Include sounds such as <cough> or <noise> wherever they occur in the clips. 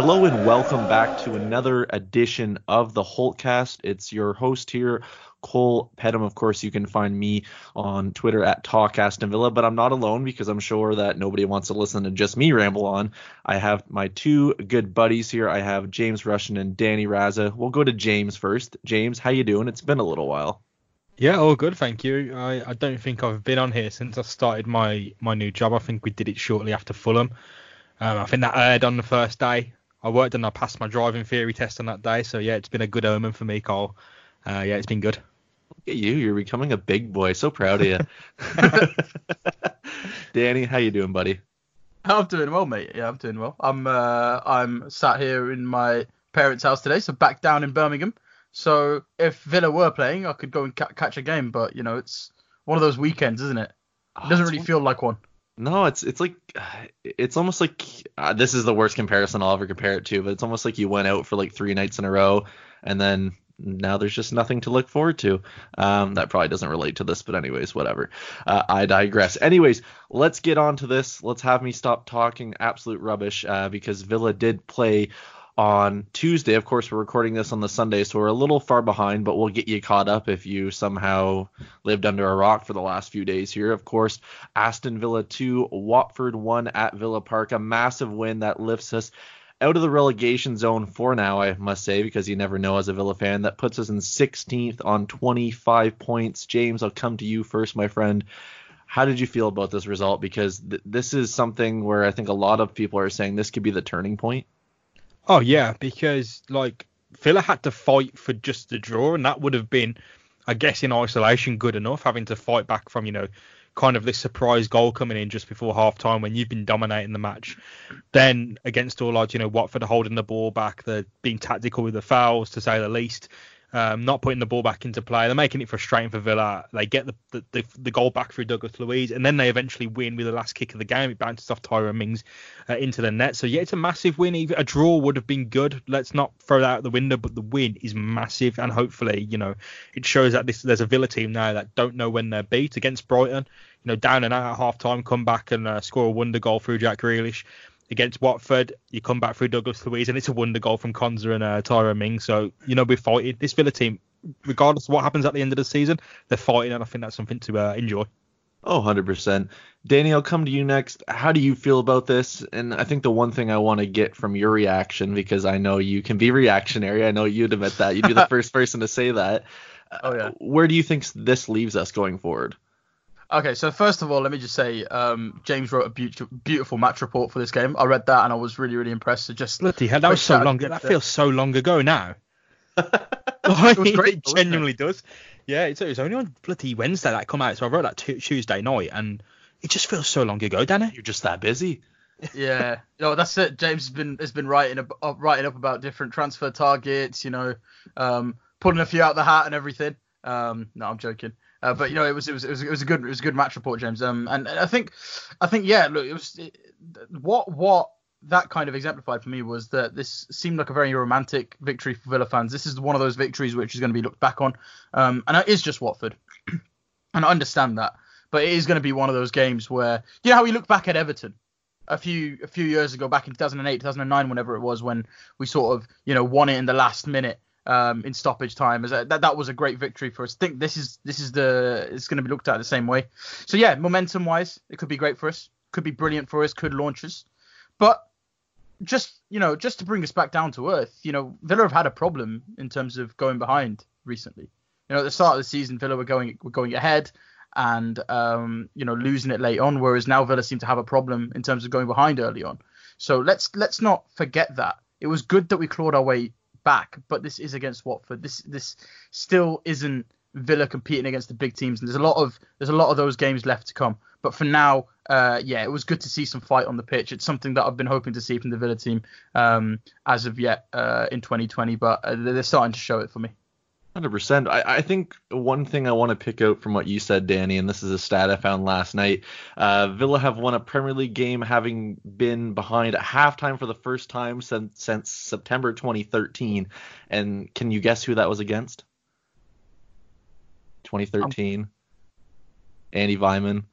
Hello and welcome back to another edition of the Holtcast. It's your host here, Cole Pedham. Of course, you can find me on Twitter at Talk Aston Villa, but I'm not alone because I'm sure that nobody wants to listen to just me ramble on. I have my two good buddies here. I have James Rushton and Danny Raza. We'll go to James first. James, how you doing? It's been a little while. Yeah, all good, thank you. I, I don't think I've been on here since I started my, my new job. I think we did it shortly after Fulham. Um, I think that aired on the first day. I worked and I passed my driving theory test on that day. So yeah, it's been a good omen for me, Cole. Uh, yeah, it's been good. Look at you, you're becoming a big boy. So proud of you. <laughs> <laughs> Danny, how you doing, buddy? I'm doing well, mate. Yeah, I'm doing well. I'm uh, I'm sat here in my parents' house today, so back down in Birmingham. So if Villa were playing, I could go and ca- catch a game, but you know, it's one of those weekends, isn't it? It doesn't really feel like one. No, it's it's like <sighs> it's almost like uh, this is the worst comparison I'll ever compare it to, but it's almost like you went out for like three nights in a row and then now there's just nothing to look forward to. Um, that probably doesn't relate to this, but anyways, whatever. Uh, I digress. Anyways, let's get on to this. Let's have me stop talking absolute rubbish uh, because Villa did play on Tuesday. Of course, we're recording this on the Sunday, so we're a little far behind, but we'll get you caught up if you somehow lived under a rock for the last few days here. Of course, Aston Villa 2, Watford 1 at Villa Park, a massive win that lifts us out of the relegation zone for now, I must say, because you never know as a Villa fan. That puts us in 16th on 25 points. James, I'll come to you first, my friend. How did you feel about this result? Because th- this is something where I think a lot of people are saying this could be the turning point. Oh yeah, because like Villa had to fight for just the draw, and that would have been, I guess, in isolation good enough, having to fight back from you know kind of this surprise goal coming in just before half time when you've been dominating the match. Then against all odds, you know, Watford holding the ball back, they're being tactical with the fouls to say the least um, not putting the ball back into play. They're making it frustrating for Villa. They get the, the, the, the, goal back through Douglas Luiz, and then they eventually win with the last kick of the game. It bounces off Tyrone Mings uh, into the net. So, yeah, it's a massive win. Even a draw would have been good. Let's not throw that out the window, but the win is massive. And hopefully, you know, it shows that this, there's a Villa team now that don't know when they're beat against Brighton. You know, down and out at half time, come back and uh, score a wonder goal through Jack Grealish against Watford. You come back through Douglas Luiz, and it's a wonder goal from Konsa and uh, Tyrone Mings. So, you know, we're fighting. This Villa team regardless of what happens at the end of the season, they're fighting, and I think that's something to uh, enjoy. Oh, 100%. Danny, I'll come to you next. How do you feel about this? And I think the one thing I want to get from your reaction, because I know you can be reactionary. I know you'd admit that. You'd be the <laughs> first person to say that. Oh, yeah. Where do you think this leaves us going forward? Okay, so first of all, let me just say, um, James wrote a beautiful, beautiful match report for this game. I read that and I was really, really impressed. So just bloody hell, that was so long. That feels so long ago now. <laughs> <laughs> it, was great, it genuinely it? does. Yeah, it's, it was only on bloody Wednesday that come out, so I wrote that t- Tuesday night, and it just feels so long ago, Danny. You're just that busy. <laughs> yeah, you know that's it. James has been has been writing up, uh, writing up about different transfer targets, you know, um, pulling a few out the hat and everything. Um, no, I'm joking. Uh, but you know, it was, it was it was it was a good it was a good match report, James. Um, and, and I think I think yeah, look, it was it, what what that kind of exemplified for me was that this seemed like a very romantic victory for Villa fans. This is one of those victories which is going to be looked back on, um, and it is just Watford, <clears throat> and I understand that, but it is going to be one of those games where you know how we look back at Everton a few a few years ago, back in 2008, 2009, whenever it was, when we sort of you know won it in the last minute. Um, in stoppage time, as a, that that was a great victory for us. I think this is this is the it's going to be looked at the same way. So yeah, momentum wise, it could be great for us. Could be brilliant for us. Could launch us. But just you know, just to bring us back down to earth, you know, Villa have had a problem in terms of going behind recently. You know, at the start of the season, Villa were going were going ahead and um, you know losing it late on, whereas now Villa seem to have a problem in terms of going behind early on. So let's let's not forget that. It was good that we clawed our way back, but this is against Watford. This this still isn't Villa competing against the big teams, and there's a lot of there's a lot of those games left to come. But for now, uh, yeah, it was good to see some fight on the pitch. It's something that I've been hoping to see from the Villa team um, as of yet uh, in 2020, but uh, they're starting to show it for me. 100%. I, I, think one thing I want to pick out from what you said, Danny, and this is a stat I found last night. Uh, Villa have won a Premier League game having been behind at halftime for the first time since, since September 2013. And can you guess who that was against? 2013. Um, Andy Weimann.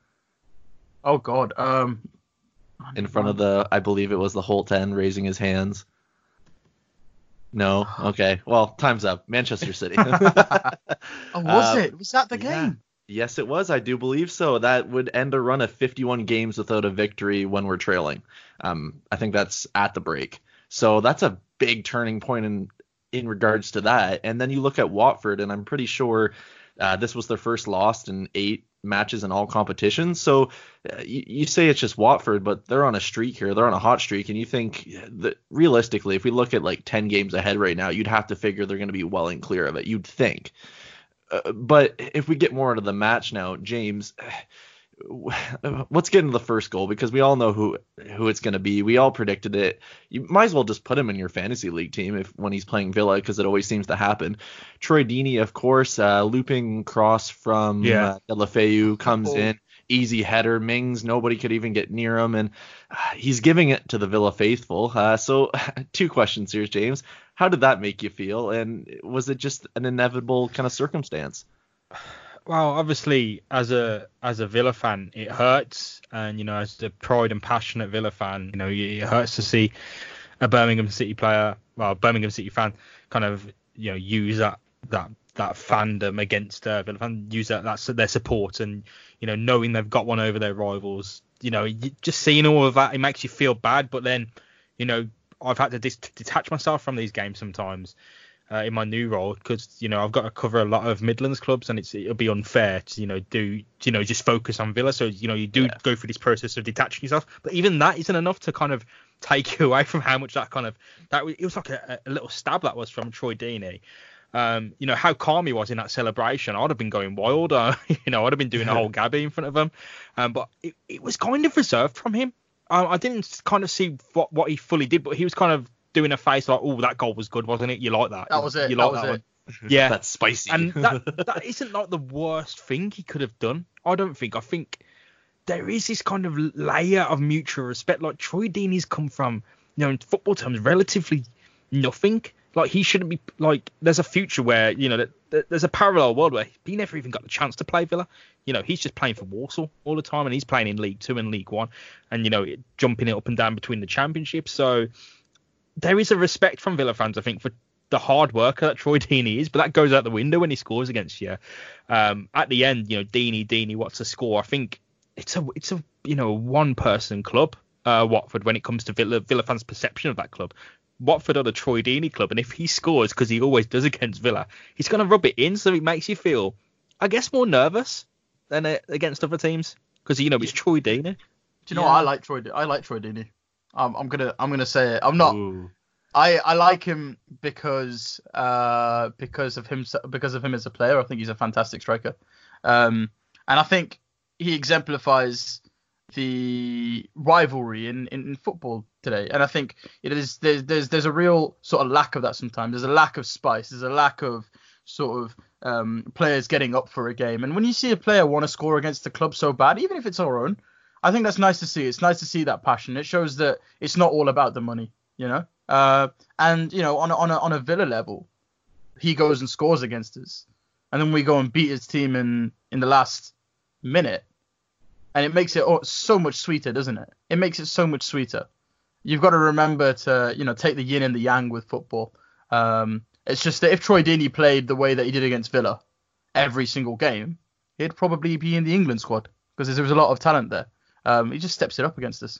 Oh God. Um. In front of the, I believe it was the Holte end raising his hands. No. Okay. Well, time's up. Manchester City. <laughs> <laughs> oh, was Uh, it? Was that the yeah. game? Yes, it was. I do believe so. That would end a run of 51 games without a victory when we're trailing. Um, I think that's at the break. So that's a big turning point in in regards to that. And then you look at Watford, and I'm pretty sure uh, this was their first loss in eight matches in all competitions. So uh, you, you say it's just Watford, but they're on a streak here. They're on a hot streak, and you think that realistically, if we look at like 10 games ahead right now, you'd have to figure they're going to be well and clear of it. You'd think. Uh, but if we get more into the match now, James, <sighs> let's get into the first goal because we all know who who it's going to be. We all predicted it. You might as well just put him in your fantasy league team if when he's playing Villa because it always seems to happen. Troy Deeney, of course, uh, looping cross from Yeah. uh, Deulofeu comes Oh. in, easy header. Mings, nobody could even get near him, and uh, he's giving it to the Villa faithful. Uh, so, <laughs> two questions here, James. How did that make you feel, and was it just an inevitable kind of circumstance? <sighs> <sighs> Well, obviously, as a as a Villa fan, it hurts, and you know, as a pride and passionate Villa fan, you know, it hurts to see a Birmingham City player, well, Birmingham City fan, kind of you know use that that that fandom against uh, Villa fan, use that that's their support, and you know, knowing they've got one over their rivals, you know, just seeing all of that, it makes you feel bad. But then, you know, I've had to dis- detach myself from these games sometimes uh, in my new role because you know I've got to cover a lot of Midlands clubs and it's it'll be unfair to you know do you know just focus on Villa. So you know you do Yeah. go through this process of detaching yourself, but even that isn't enough to kind of take you <laughs> away from how much that kind of that it was like a, a little stab that was from Troy Deeney. Um, you know how calm he was in that celebration. I'd have been going wild. Uh, <laughs> you know, I'd have been doing a whole <laughs> gabby in front of him. Um, but it, it was kind of reserved from him. Um, I didn't kind of see what, what he fully did, but he was kind of doing a face like, "Oh, that goal was good, wasn't it? You like that? That was it. You That like was that it. one? <laughs> Yeah, That's spicy. and that <laughs> that isn't like the worst thing he could have done. I don't think. I think there is this kind of layer of mutual respect. Like Troy Deeney's come from, you know, in football terms, relatively nothing. Like he shouldn't be like. There's a future where you know that, that there's a parallel world where he never even got the chance to play Villa. You know, he's just playing for Warsaw all the time, and he's playing in League Two and League One, and you know, jumping it up and down between the championships. So there is a respect from Villa fans, I think, for the hard worker that Troy <laughs> Deeney is, but that goes out the window when he scores against you. Um, at the end, you know, Deeney, Deeney, what's the score? I think it's a it's a you know one person club, uh, Watford, when it comes to Villa Villa fans' perception of that club. Watford are the Troy Deeney club, and if he scores because he always does against Villa, he's going to rub it in, so it makes you feel, I guess, more nervous than uh, against other teams because you know it's Troy Deeney. Do you know Yeah. what? I like Troy. I like Troy Deeney. Um, I'm gonna I'm gonna say it. I'm not. Ooh. I, I like him because uh because of him because of him as a player. I think he's a fantastic striker. Um, and I think he exemplifies the rivalry in, in, in football today. And I think it is there's there's there's a real sort of lack of that sometimes. There's a lack of spice. There's a lack of sort of um, players getting up for a game. And when you see a player want to score against the club so bad, even if it's our own, I think that's nice to see. It's nice to see that passion. It shows that it's not all about the money, you know. Uh, and you know, on a, on a on a Villa level, he goes and scores against us, and then we go and beat his team in in the last minute, and it makes it so much sweeter, doesn't it? It makes it so much sweeter. You've got to remember to you know take the yin and the yang with football. Um, it's just that if Troy Deeney played the way that he did against Villa every single game, he'd probably be in the England squad because there was a lot of talent there. Um, he just steps it up against us.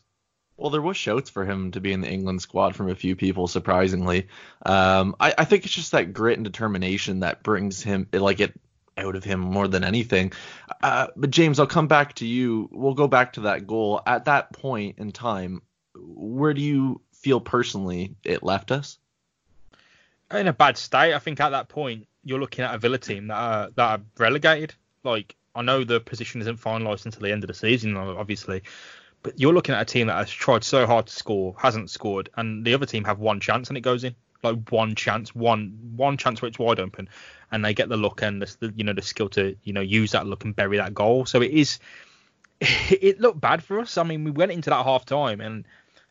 Well, there was shouts for him to be in the England squad from a few people, surprisingly. Um, I, I think it's just that grit and determination that brings him, like it out of him more than anything. Uh, but James, I'll come back to you. We'll go back to that goal. At that point in time, where do you feel personally it left us? in a bad state. I think at that point you're looking at a Villa team that are that are relegated. Like I know the position isn't finalised until the end of the season, obviously, but you're looking at a team that has tried so hard to score, hasn't scored, and the other team have one chance and it goes in. Like one chance, one one chance where it's wide open, and they get the look and the, you know the skill to you know use that look and bury that goal. So it is. <laughs> It looked bad for us. I mean, we went into that half time, and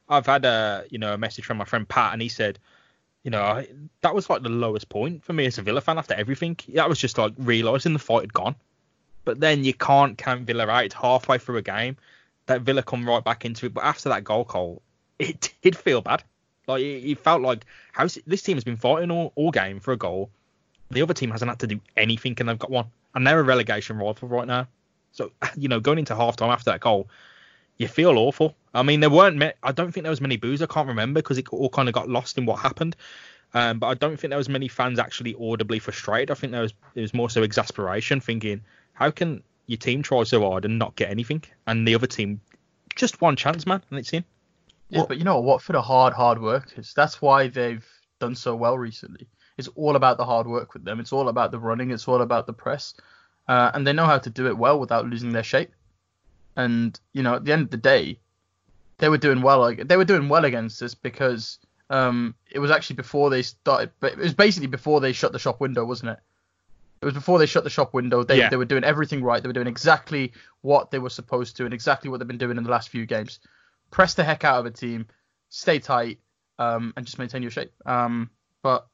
I've had a you know a message from my friend Pat, and he said you know, I, that was like the lowest point for me as a Villa fan after everything. That was just like realising the fight had gone. But then you can't count Villa out. It's halfway through a game that Villa come right back into it. But after that goal call, it <laughs> did feel bad. Like it, it felt like how this team has been fighting all, all game for a goal. The other team hasn't had to do anything, and they've got one, and they're a relegation rival right now. So <laughs> you know, going into halftime after that goal, you feel awful. I mean, there weren't. I don't think there was many boos. I can't remember because it all kind of got lost in what happened. Um, but I don't think there was many fans actually audibly frustrated. I think there was it was more so exasperation, thinking how can your team try so hard and not get anything, and the other team just one chance, man, and it's in. Yeah, well, but you know what? Watford are hard, hard workers. That's why they've done so well recently. It's all about the hard work with them. It's all about the running. It's all about the press, uh, and they know how to do it well without losing their shape. And you know, at the end of the day, they were doing well. They were doing well against us because um, it was actually before they started. But it was basically before they shut the shop window, wasn't it? It was before they shut the shop window. They yeah. they were doing everything right. They were doing exactly what they were supposed to and exactly what they've been doing in the last few games. Press the heck out of a team, stay tight, um, and just maintain your shape. Um, but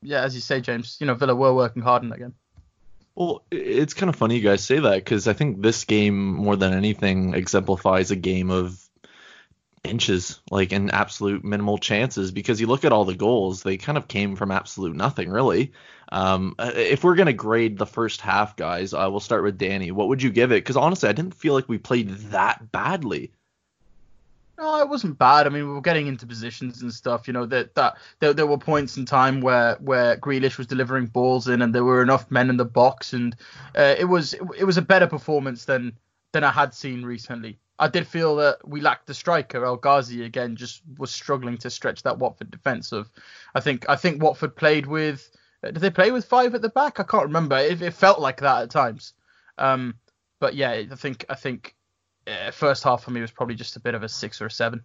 yeah, as you say, James, you know Villa were working hard in that game. Well, it's kind of funny you guys say that because I think this game more than anything exemplifies a game of inches, like in absolute minimal chances. Because you look at all the goals, they kind of came from absolute nothing, really. Um, uh, if we're gonna grade the first half, guys, uh, we'll start with Danny. What would you give it? Because honestly, I didn't feel like we played that badly. No, it wasn't bad. I mean, we were getting into positions and stuff. You know that that there, there were points in time where where Grealish was delivering balls in, and there were enough men in the box, and uh, it was it was a better performance than than I had seen recently. I did feel that we lacked the striker. El Ghazi again just was struggling to stretch that Watford defence. Of, I think I think Watford played with. Uh, did they play with five at the back? I can't remember. It, it felt like that at times. Um, but yeah, I think I think uh, first half for me was probably just a bit of a six or a seven.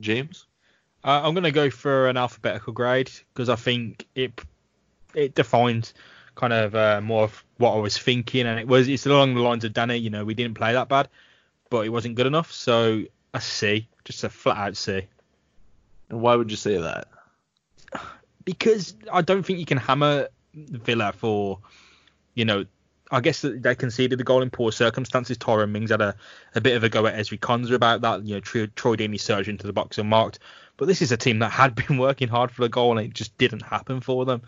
James, uh, I'm gonna go for an alphabetical grade because I think it it defines kind of uh, more of what I was thinking, and it was it's along the lines of Danny. You know, we didn't play that bad, but it wasn't good enough. So a C, just a flat out C. And why would you say that? <sighs> Because I don't think you can hammer Villa for, you know, I guess they conceded the goal in poor circumstances. Tyrone Mings had a, a bit of a go at Ezri Konsa about that. You know, Troy, Troy Deeney surged into the box unmarked. But this is a team that had <laughs> been working hard for the goal and it just didn't happen for them.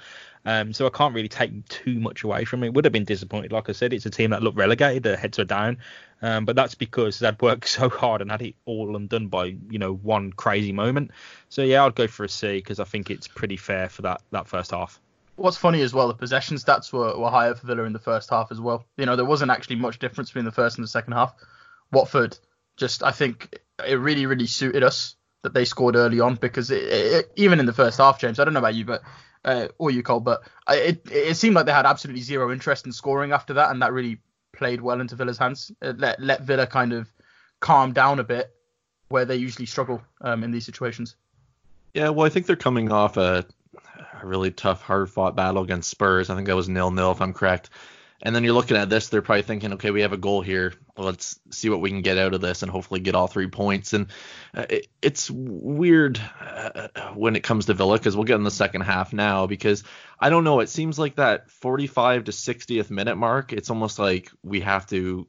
Um, so I can't really take too much away from it. Would have been disappointed. Like I said, it's a team that looked relegated. Their heads were down. Um, but that's because they'd worked <laughs> so hard and had it all undone by, you know, one crazy moment. So yeah, I'd go for a C because I think it's pretty fair for that, that first half what's funny as well, the possession stats were, were higher for Villa in the first half as well. You know, there wasn't actually much difference between the first and the second half. Watford, just I think it really, really suited us that they scored early on because it, it, even in the first half, James, I don't know about you, but uh, or you, Cole, but it it seemed like they had absolutely zero interest in scoring after that, and that really played well into Villa's hands. It let let Villa kind of calm down a bit where they usually struggle um, in these situations. Yeah, well, I think they're coming off a a really tough, hard fought battle against Spurs. I think that was nil nil if I'm correct. And then you're looking at this, they're probably thinking, okay, we have a goal here. Let's see what we can get out of this and hopefully get all three points. And uh, it, it's weird uh, when it comes to Villa because we'll get in the second half now because I don't know. It seems like that 45 to 60th minute mark, it's almost like we have to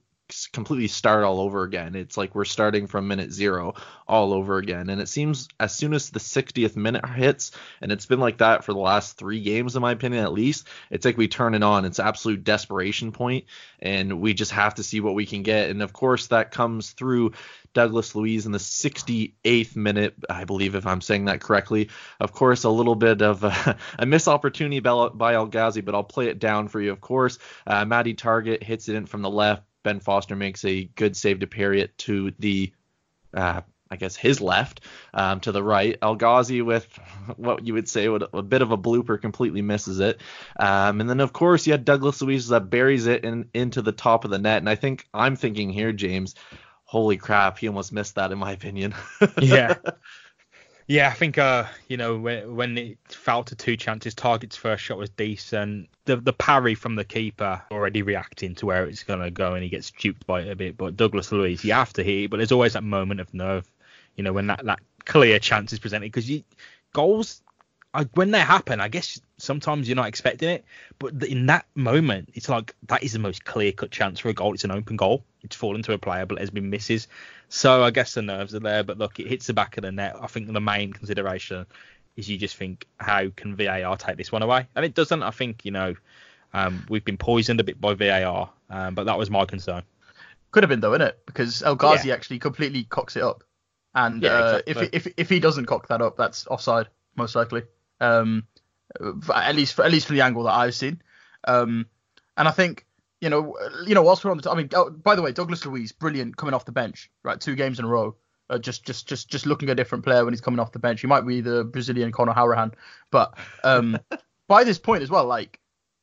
completely start all over again. It's like we're starting from minute zero all over again. And it seems as soon as the 60th minute hits, and it's been like that for the last three games, in my opinion, at least, it's like we turn it on. It's absolute desperation point, and we just have to see what we can get. And of course, that comes through Douglas Luiz in the 68th minute, I believe, if I'm saying that correctly. Of course, a little bit of a, <laughs> a opportunity by El Ghazi, but I'll play it down for you. Of course, uh, Matty Targett hits it in from the left. Ben Foster makes a good save to parry it to the, uh, I guess his left, um, to the right. El Ghazi with <laughs> what you would say with a bit of a blooper completely misses it. Um, and then of course you had Douglas Luiz that buries it in, into the top of the net. And I think I'm thinking here, James, holy crap, he almost missed that in my opinion. <laughs> yeah. Yeah, I think uh, you know when, when it fell to two chances, Targett's first shot was decent. The the parry from the keeper already reacting to where it's gonna go, and he gets duped by it a bit. But Douglas Luiz, you have to hit, but there's always that moment of nerve, you know, when that that clear chance is presented because you goals I, when they happen, I guess sometimes you're not expecting it, but in that moment, it's like that is the most clear cut chance for a goal. It's an open goal. It's fallen to a player, but it has been misses. So I guess the nerves are there. But look, it hits the back of the net. I think the main consideration is you just think, how can VAR take this one away? And it doesn't. I think you know um, we've been poisoned a bit by VAR, um, but that was my concern. Could have been though, innit? Because El Ghazi yeah. actually completely cocks it up, and yeah, uh, exactly. if if if he doesn't cock that up, that's offside most likely. Um, at least for, at least from the angle that I've seen. Um, and I think you know you know whilst we're on the, t- I mean, oh, by the way, Douglas Luiz, brilliant coming off the bench, right? Two games in a row. Uh, just just just just looking a different player when he's coming off the bench. He might be the Brazilian Conor Hourihane, but um, <laughs> by this point as well, like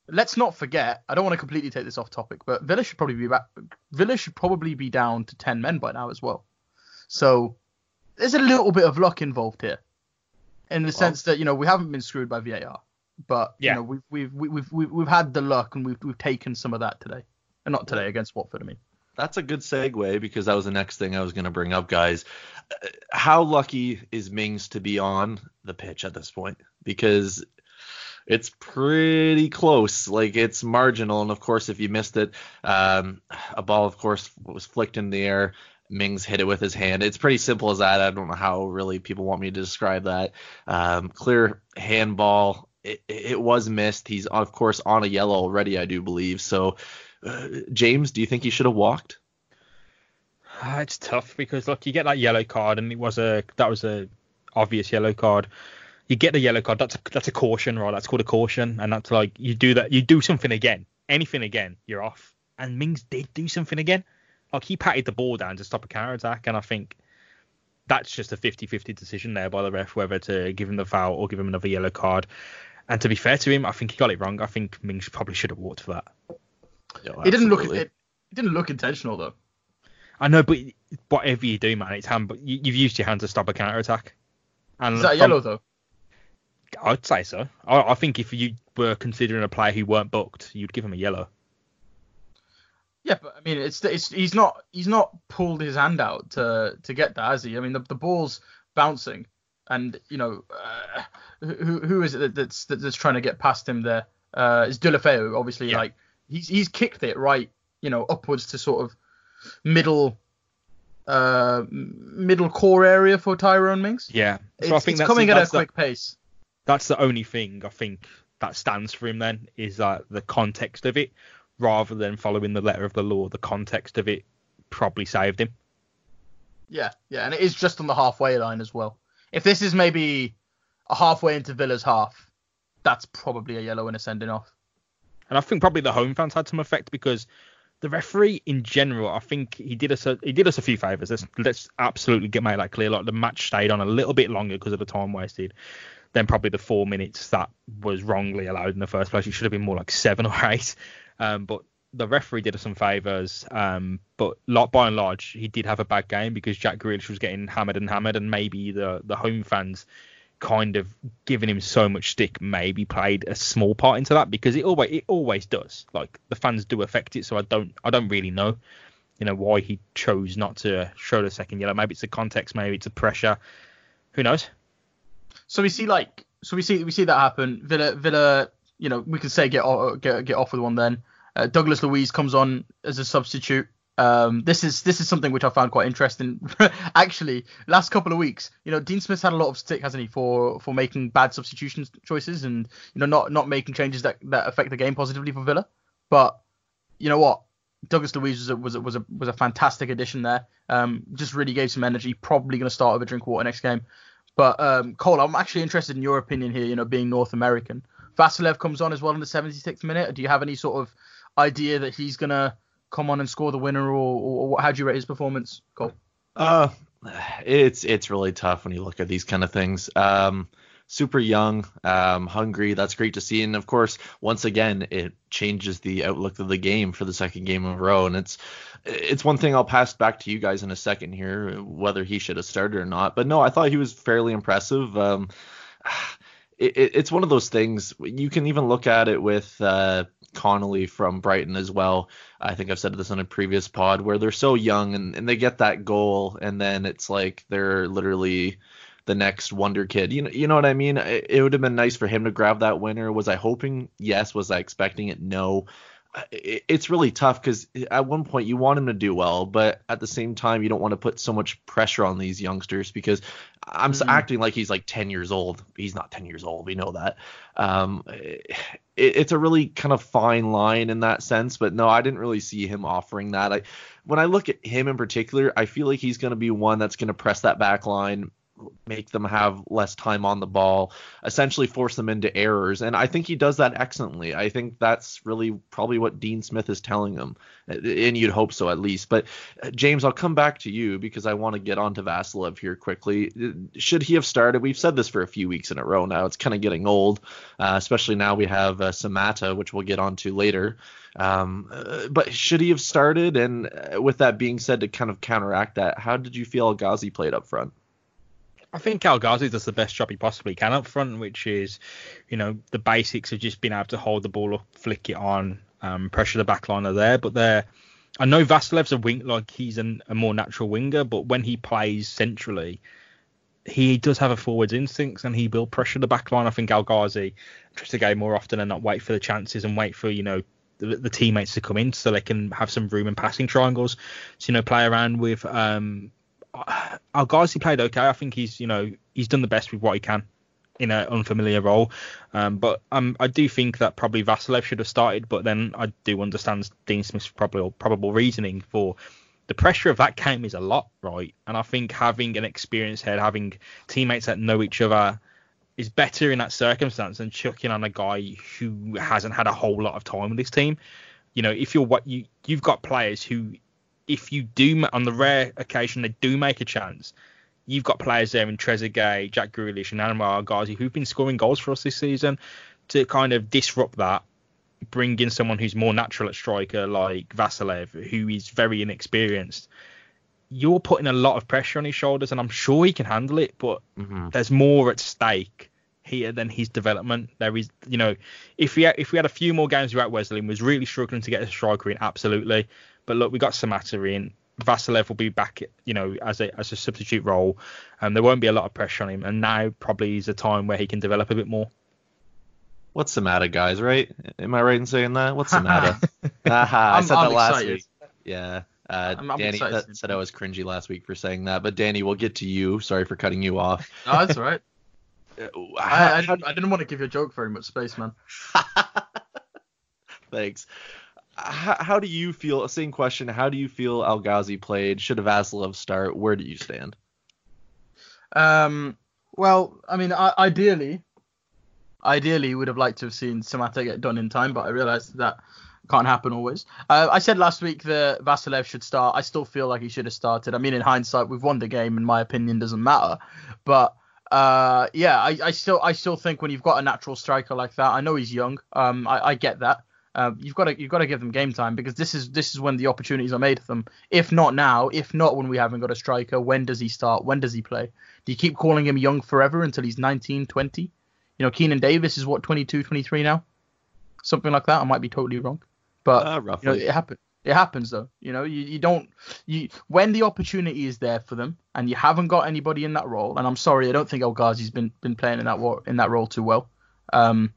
let's not forget. I don't want to completely take this off topic, but Villa should probably be back. Villa should probably be down to ten men by now as well. So there's a little bit of luck involved here in the well, sense that you know we haven't been screwed by VAR, but yeah. you know we've we've we've we've we've had the luck and we've we've taken some of that today, and not today against Watford. I mean. That's a good segue because that was the next thing I was going to bring up, guys. How lucky is Mings to be on the pitch at this point? Because it's pretty close. Like it's marginal. And of course, if you missed it, um, a ball, of course, was flicked in the air. Mings hit it with his hand. It's pretty simple as that. I don't know how really people want me to describe that. Um, clear handball. It, it was missed. He's of course on a yellow already, I do believe. So, uh, James, do you think he should have walked? Uh, it's tough because look, you get that yellow card, and it was a that was a obvious yellow card. You get the yellow card. That's a, that's a caution, right? That's called a caution, and that's like you do that. You do something again, anything again, you're off. And Mings did do something again. Like he patted the ball down to stop a counter attack, and I think that's just a 50-50 decision there by the ref whether to give him the foul or give him another yellow card. And to be fair to him, I think he got it wrong. I think Mings probably should have walked for that. Yo, it didn't look it, it didn't look intentional though. I know, but whatever you do, man, it's hand. But you, have used your hand to stop a counter attack. And Is that yellow though? I'd say so. I, I, think if you were considering a player who weren't booked, you'd give him a yellow. Yeah, but I mean, it's, it's he's not he's not pulled his hand out to to get that, has he? I mean, the, the ball's bouncing, and you know, uh, who who is it that's that's trying to get past him there? Uh, it's Deulofeu, obviously. Yeah. Like he's he's kicked it right, you know, upwards to sort of middle uh middle core area for Tyrone Mings. Yeah, so it's, I think it's coming at a quick the, pace. That's the only thing I think that stands for him. Then is that the context of it rather than following the letter of the law, the context of it probably saved him. Yeah, yeah, and it is just on the halfway line as well. If this is maybe a halfway into Villa's half, that's probably a yellow and a sending off. And I think probably the home fans had some effect because the referee in general, I think he did us a he did us a few favors. Let's let's absolutely get made that clear. Like the match stayed on a little bit longer because of the time wasted Then probably the four minutes that was wrongly allowed in the first place. It should have been more like seven or eight. Um, but the referee did us some favors. Um, but by and large, he did have a bad game because Jack Grealish was getting hammered and hammered, and maybe the the home fans kind of giving him so much stick maybe played a small part into that because it always it always does. Like the fans do affect it, so I don't I don't really know, you know, why he chose not to show the second yellow. Maybe it's the context, maybe it's the pressure. Who knows? So we see like so we see we see that happen. Villa Villa, you know, we could say get get get off with one then. Uh, Douglas Luiz comes on as a substitute. Um, this is this is something which I found quite interesting. <laughs> Actually, last couple of weeks, you know, Dean Smith's had a lot of stick, hasn't he, for for making bad substitution choices and you know not not making changes that that affect the game positively for Villa. But you know what, Douglas Luiz was a, was a, was a, was a fantastic addition there. Um, just really gave some energy. Probably going to start with a drink of water next game. But um, Cole, I'm actually interested in your opinion here. You know, being North American, Vassilev comes on as well in the 76th minute. Do you have any sort of idea that he's gonna come on and score the winner, or, or, or how do you rate his performance, Cole? Uh, it's it's really tough when you look at these kind of things. Um, super young, um, hungry. That's great to see. And of course, once again, it changes the outlook of the game for the second game in a row. And it's it's one thing I'll pass back to you guys in a second here, whether he should have started or not. But no, I thought he was fairly impressive. Um, it, it's one of those things. You can even look at it with uh, Connolly from Brighton as well. I think I've said this on a previous pod where they're so young and, and they get that goal and then it's like they're literally the next wonder kid. You know, you know what I mean? It, it would have been nice for him to grab that winner. Was I hoping? Yes. Was I expecting it? No it's really tough because at one point you want him to do well, but at the same time you don't want to put so much pressure on these youngsters because I'm mm-hmm. acting like he's like 10 years old. He's not 10 years old. We know that. Um, it, it's a really kind of fine line in that sense, but no, I didn't really see him offering that. I, when I look at him in particular, I feel like he's going to be one that's going to press that back line make them have less time on the ball, essentially force them into errors. And I think he does that excellently. I think that's really probably what Dean Smith is telling them, and you'd hope so at least. But uh, James, I'll come back to you because I want to get on to Vassilev here quickly. Should he have started? We've said this for a few weeks in a row now. It's kind of getting old, uh, especially now we have uh, Samatta, which we'll get on to later. Um, uh, but should he have started? And uh, with that being said, to kind of counteract that, how did you feel Ghazi played up front? I think El Ghazi does the best job he possibly can up front, which is, you know, the basics of just being able to hold the ball up, flick it on, um, pressure the back line are there. But they're, I know Vassilev's a wing, like he's an, a more natural winger, but when he plays centrally, he does have a forwards instincts and he will pressure the back line. I think Ghazi tries to go more often and not wait for the chances and wait for, you know, the, the, teammates to come in so they can have some room in passing triangles to, you know, play around with um, <sighs> our guys, he played okay. I think he's, you know, he's done the best with what he can in an unfamiliar role. Um, but um, I do think that probably Vassilev should have started. But then I do understand Dean Smith's probable probable reasoning for the pressure of that game is a lot, right? And I think having an experienced head, having teammates that know each other, is better in that circumstance than chucking on a guy who hasn't had a whole lot of time with this team. You know, if you're what you you've got players who if you do, on the rare occasion they do make a chance, you've got players there in Trezeguet, Jack Grealish, and Anwar Ghazi who've been scoring goals for us this season to kind of disrupt that. Bring in someone who's more natural at striker like Vassilev, who is very inexperienced. You're putting a lot of pressure on his shoulders, and I'm sure he can handle it, but mm-hmm. there's more at stake here than his development. There is, you know, if we had, if we had a few more games without Wesley and was really struggling to get a striker in, absolutely. But look, we got Samatta in. Vassilev will be back, you know, as a as a substitute role, and there won't be a lot of pressure on him. And now probably is a time where he can develop a bit more. What's the matter, guys? Right? Am I right in saying that? What's the matter? Aha, I said I'm that last excited. week. Yeah. Uh, I'm, I'm Danny that, said I was cringy last week for saying that, but Danny, we'll get to you. Sorry for cutting you off. <laughs> No, that's all right. Uh, I, I, didn't, I didn't want to give your joke very much space, man. <laughs> Thanks how, how, do you feel? Same question. How do you feel El Ghazi played? Should Vassilev start? Where do you stand? Um. Well, I mean, I, ideally, ideally, would have liked to have seen Samatta get done in time, but I realised that can't happen always. Uh, I said last week that Vassilev should start. I still feel like he should have started. I mean, in hindsight, we've won the game, and my opinion doesn't matter. But uh, yeah, I, I, still I still think when you've got a natural striker like that, I know he's young. Um, I, I get that. Uh, you've got to you've got to give them game time because this is this is when the opportunities are made for them. If not now, if not when we haven't got a striker, when does he start? When does he play? Do you keep calling him young forever until he's 19, 20? You know, Keinan Davis is what 22, 23 now, something like that. I might be totally wrong, but uh, you know, it happens. It happens though. You know, you, you don't you when the opportunity is there for them and you haven't got anybody in that role. And I'm sorry, I don't think El Ghazi's been been playing in that in that role too well. Um,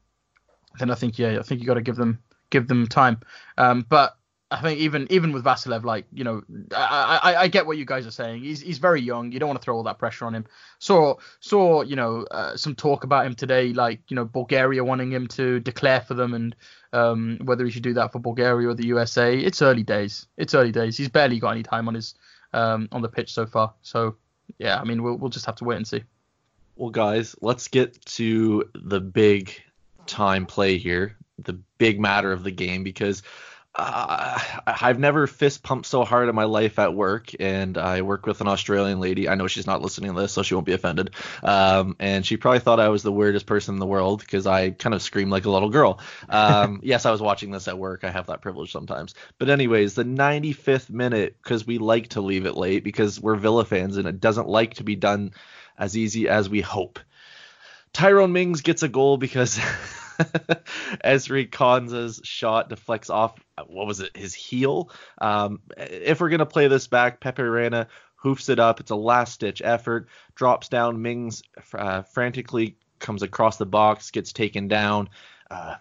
then I think yeah, I think you got to give them give them time. Um, but I think even even with Vassilev, like you know, I, I, I get what you guys are saying. He's he's very young. You don't want to throw all that pressure on him. Saw saw you know uh, some talk about him today, like you know Bulgaria wanting him to declare for them and um, whether he should do that for Bulgaria or the USA. It's early days. It's early days. He's barely got any time on his um, on the pitch so far. So yeah, I mean we'll we'll just have to wait and see. Well, guys, let's get to the big time play here the big matter of the game because uh, I've never fist pumped so hard in my life at work, and I work with an Australian lady. I know she's not listening to this, so she won't be offended. Um, and she probably thought I was the weirdest person in the world because I kind of scream like a little girl. Um, <laughs> yes, I was watching this at work. I have that privilege sometimes. But anyways, the 95th minute, because we like to leave it late because we're Villa fans, and it doesn't like to be done as easy as we hope. Tyrone Mings gets a goal because <laughs> <laughs> Ezri Konsa's shot deflects off what was it his heel. Um, if we're gonna play this back, Pepe Reina hoofs it up. It's a last ditch effort. Drops down. Mings uh, frantically comes across the box, gets taken down. Uh,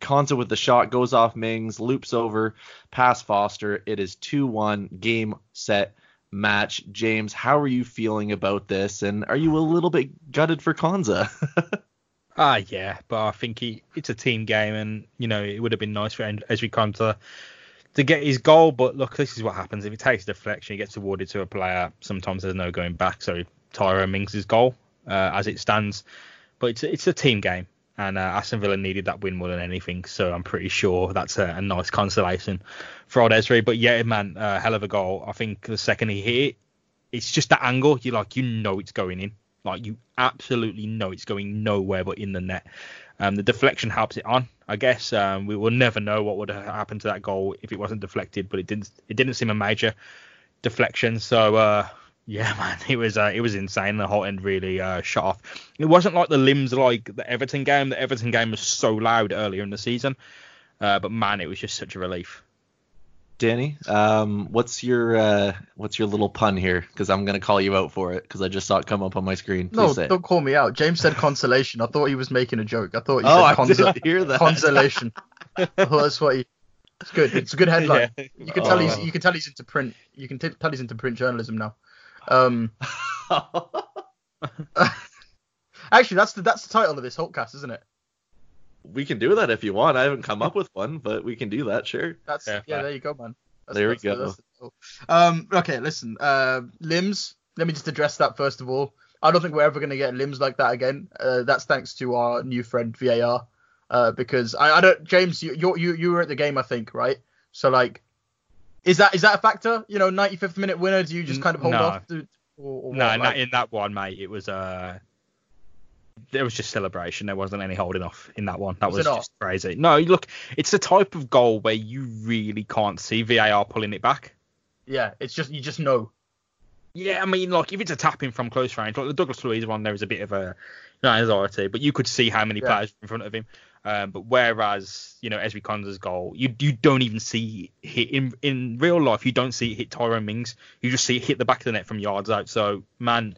Konsa with the shot goes off Mings, loops over, pass Foster. It is 2 1, game, set, match. James, how are you feeling about this? And are you a little bit gutted for Konsa? <laughs> Ah, yeah, but I think he, it's a team game, and you know it would have been nice for Ezri Konsa to to get his goal. But look, this is what happens if he takes a deflection, he gets awarded to a player. Sometimes there's no going back. So Tyrone Mings' goal uh, as it stands, but it's it's a team game, and uh, Aston Villa needed that win more than anything. So I'm pretty sure that's a, a nice consolation for old Ezri. But yeah, man, uh, hell of a goal. I think the second he hit, it, it's just that angle. You like you know it's going in. Like you absolutely know it's going nowhere but in the net. Um, the deflection helps it on, I guess. Um, we will never know what would have happened to that goal if it wasn't deflected, but it didn't. It didn't seem a major deflection. So uh, yeah, <laughs> man, it was uh, it was insane. The whole end really uh, shut off. It wasn't like the limbs like the Everton game. The Everton game was so loud earlier in the season, uh, but man, it was just such a relief. Danny, um, what's your uh, what's your little pun here? Because I'm gonna call you out for it because I just saw it come up on my screen. Please no, don't call me out. James said consolation. I thought he was making a joke. I thought you oh, said conso- I did hear that. consolation. I thought that's what he. It's good. It's a good headline. Yeah. You can tell oh. he's you can tell he's into print. You can t- tell he's into print journalism now. Um. <laughs> <laughs> actually, that's the that's the title of this Holtcast, isn't it? We can do that if you want. I haven't come up with one, but we can do that, sure. That's yeah, yeah there you go, man. That's, there we go. um, okay, listen. Uh, limbs. Let me just address that first of all. I don't think we're ever going to get limbs like that again. Uh, that's thanks to our new friend VAR. Uh, because I, I don't, James, you, you you were at the game, I think, right? So like, is that is that a factor? You know, 95th minute winner. Do you just kind of hold no. off? To, or, or no, what, like? in that one, mate, it was uh there was just celebration. There wasn't any holding off in that one. That was, was just crazy. No, look, it's the type of goal where you really can't see VAR pulling it back. Yeah, it's just you just know. Yeah, I mean, like if it's a tapping from close range, like the Douglas Luiz one, there is a bit of a you know, anxiety, but you could see how many yeah. players in front of him. Um, but whereas you know Ezri Konsa's goal, you you don't even see hit in in real life. You don't see it hit Tyrone Mings. You just see it hit the back of the net from yards out. So man,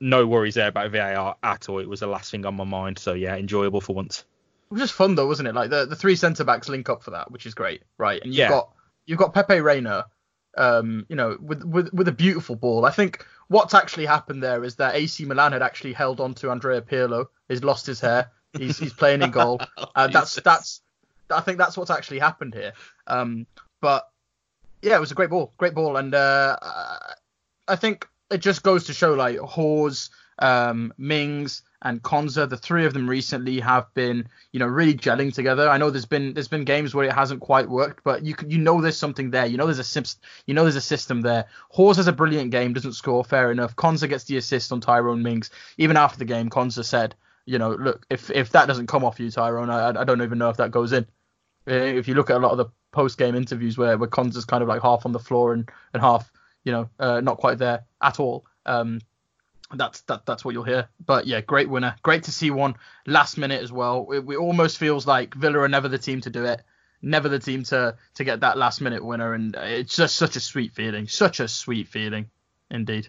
no worries there about VAR at all. It was the last thing on my mind. So yeah, enjoyable for once. It was just fun though, wasn't it? Like the, the three centre backs link up for that, which is great, right? And you've yeah. got you've got Pepe Reina, um, you know, with, with with a beautiful ball. I think what's actually happened there is that AC Milan had actually held on to Andrea Pirlo. He's lost his hair. He's he's playing in goal. <laughs> Uh, that's that's I think that's what's actually happened here. Um, but yeah, it was a great ball, great ball, and uh, I think it just goes to show like Hause, um, Mings, and Konsa, the three of them recently have been, you know, really gelling together. I know there's been there's been games where it hasn't quite worked, but you you know there's something there. You know there's a sim- you know there's a system there. Hause has a brilliant game, doesn't score, fair enough. Konsa gets the assist on Tyrone Mings. Even after the game, Konsa said, you know, look, if if that doesn't come off you, Tyrone, I I don't even know if that goes in. If you look at a lot of the post game interviews where where Konsa's kind of like half on the floor and and half you know, uh, not quite there at all. Um, that's that that's what you'll hear. But yeah, great winner. Great to see one last minute as well. It, it, almost feels like Villa are never the team to do it, never the team to to get that last minute winner, and it's just such a sweet feeling, such a sweet feeling, indeed.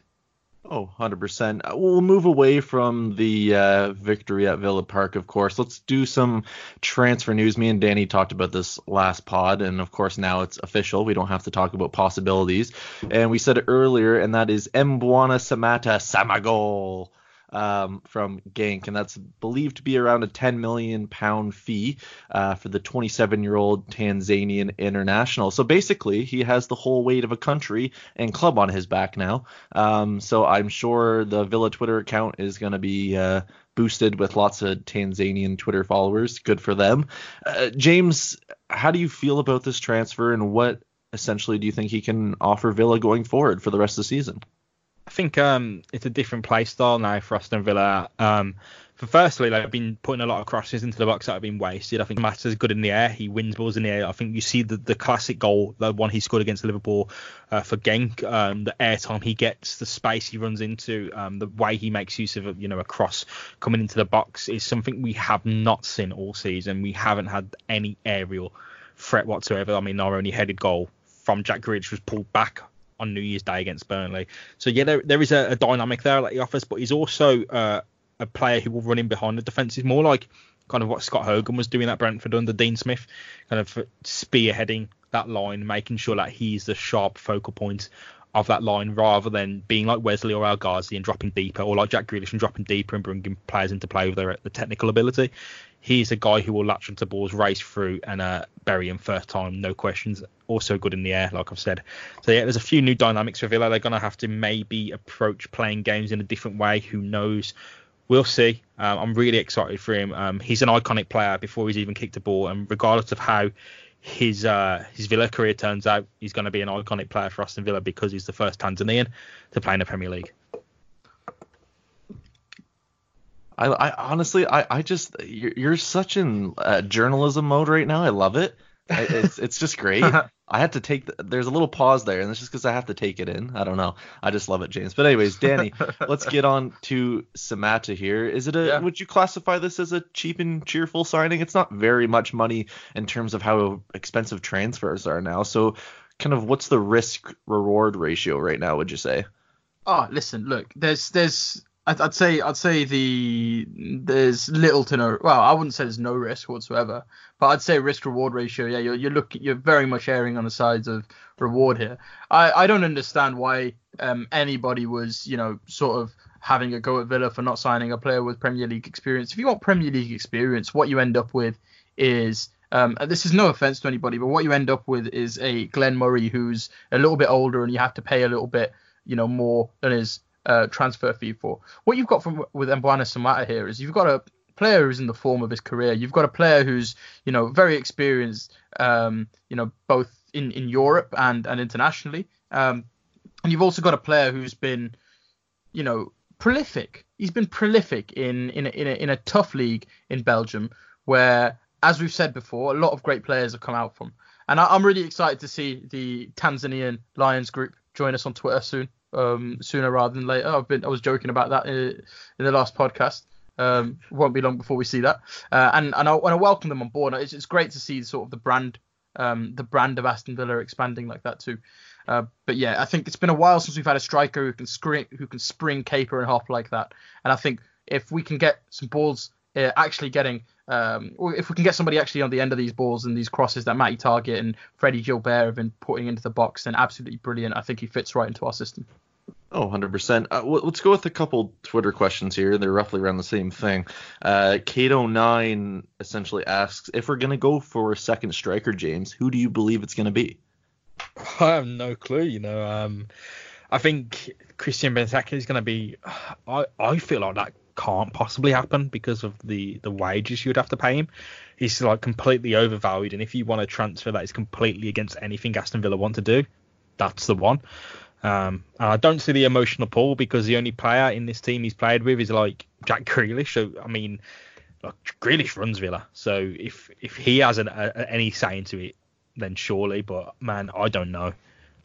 Oh, 100%. Uh, we'll move away from the uh, victory at Villa Park, of course. Let's do some transfer news. Me and Danny talked about this last pod, and of course, now it's official. We don't have to talk about possibilities. And we said it earlier, and that is Mbwana Samatta Samagol um, from Genk, and that's believed to be around a 10 million pound fee uh, for the 27 year old Tanzanian international. So basically, he has the whole weight of a country and club on his back now. Um, so I'm sure the Villa Twitter account is going to be. Uh, boosted with lots of Tanzanian Twitter followers. Good for them. Uh, James, how do you feel about this transfer and what essentially do you think he can offer Villa going forward for the rest of the season? I think um, it's a different play style now for Aston Villa. Um, for firstly, they've been putting a lot of crosses into the box that have been wasted. I think Mata's good in the air. He wins balls in the air. I think you see the, the classic goal, the one he scored against Liverpool uh, for Genk. Um, the air time he gets, the space he runs into, um, the way he makes use of a, you know a cross coming into the box is something we have not seen all season. We haven't had any aerial threat whatsoever. I mean, our only headed goal from Jack Grealish was pulled back on New Year's Day against Burnley. So yeah, there, there is a, a dynamic there at the office, but he's also uh, a player who will run in behind the defence. He's more like kind of what Scott Hogan was doing at Brentford under Dean Smith, kind of spearheading that line, making sure that he's the sharp focal point of that line rather than being like Wesley or El Ghazi and dropping deeper, or like Jack Grealish and dropping deeper and bringing players into play with their the technical ability. He's a guy who will latch onto balls, race through, and uh, bury him first time, no questions. Also good in the air, like I've said. So yeah, there's a few new dynamics for Villa. They're gonna have to maybe approach playing games in a different way. Who knows? We'll see. Um, I'm really excited for him. Um, he's an iconic player before he's even kicked a ball, and regardless of how his uh, his Villa career turns out, he's going to be an iconic player for Aston Villa because he's the first Tanzanian to play in the Premier League. I, I honestly, I, I just you're, you're such in uh, journalism mode right now. I love it. It's it's just great. <laughs> I had to take the, there's a little pause there, and it's just because I have to take it in. I don't know. I just love it, James. But anyways, Danny, <laughs> let's get on to Samatta here. Is it a? Yeah. Would you classify this as a cheap and cheerful signing? It's not very much money in terms of how expensive transfers are now. So, kind of, what's the risk reward ratio right now? Would you say? Oh, listen, look, there's there's I'd, say I'd say the there's little to no well I wouldn't say there's no risk whatsoever but I'd say risk reward ratio yeah you're you're look you're very much erring on the sides of reward here. I I don't understand why um anybody was you know sort of having a go at Villa for not signing a player with Premier League experience. If you want Premier League experience what you end up with is um, this is no offense to anybody, but what you end up with is a Glenn Murray who's a little bit older and you have to pay a little bit, you know, more than his uh, transfer fee for. What you've got from with Mbwana Samatta here is you've got a player who's in the form of his career. You've got a player who's you know very experienced, um, you know both in, in Europe and and internationally. Um, and you've also got a player who's been, you know, prolific. He's been prolific in in a, in a, in a tough league in Belgium, where, as we've said before, a lot of great players have come out from. And I, I'm really excited to see the Tanzanian Lions group join us on Twitter soon um, sooner rather than later. I've been I was joking about that in, in the last podcast. Um, won't be long before we see that. Uh, and and I, and I welcome them on board. It's, it's great to see sort of the brand um, the brand of Aston Villa expanding like that too. Uh, but yeah, I think it's been a while since we've had a striker who can screen, who can spring, caper, and hop like that. And I think if we can get some balls uh, actually getting, um, if we can get somebody actually on the end of these balls and these crosses that Matty Targett and Freddie Guilbert have been putting into the box, then absolutely brilliant. I think he fits right into our system. Oh, 100%. Uh, let's go with a couple Twitter questions here. They're roughly around the same thing. Uh, Kato9 essentially asks if we're going to go for a second striker, James, who do you believe it's going to be? I have no clue. You know, um, I think Christian Benteke is going to be. I, I feel like that can't possibly happen because of the the wages you'd have to pay him. He's like completely overvalued, and if you want to transfer that is completely against anything Aston Villa want to do, that's the one. Um, and I don't see the emotional pull because the only player in this team he's played with is like Jack Grealish. So I mean, like Grealish runs Villa, so if if he has an, a, any say into it, then surely. But man, I don't know.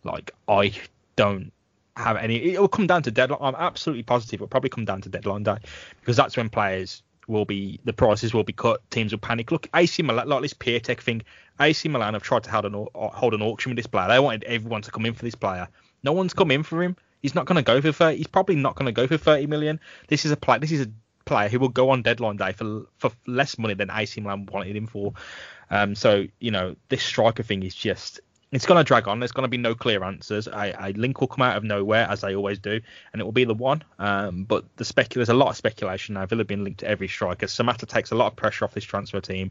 Like I don't have any. It will come down to deadline. I'm absolutely positive it'll probably come down to deadline day because that's when players will be the prices will be cut. Teams will panic. Look, AC Milan, like this Piatek thing. AC Milan have tried to hold an hold an auction with this player. They wanted everyone to come in for this player. No one's come in for him. He's not going to go for 30. He's probably not going to go for 30 million. This is a play. This is a player who will go on deadline day for for less money than AC Milan wanted him for. Um, so you know this striker thing is just it's going to drag on. There's going to be no clear answers. A, a, link will come out of nowhere, as they always do, and it will be the one. Um, but the spec- there's a lot of speculation now. Villa being linked to every striker. Samatta takes a lot of pressure off this transfer team,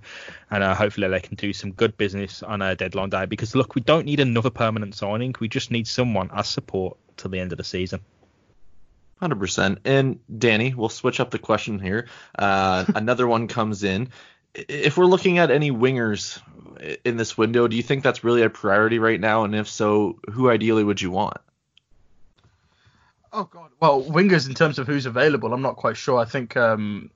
and uh, hopefully they can do some good business on a deadline day. Because look, we don't need another permanent signing. We just need someone as support till the end of the season. 100%. And Danny, we'll switch up the question here. Uh, <laughs> another one comes in. If we're looking at any wingers in this window, do you think that's really a priority right now? And if so, who ideally would you want? Oh God. Well, wingers in terms of who's available, I'm not quite sure. I think um,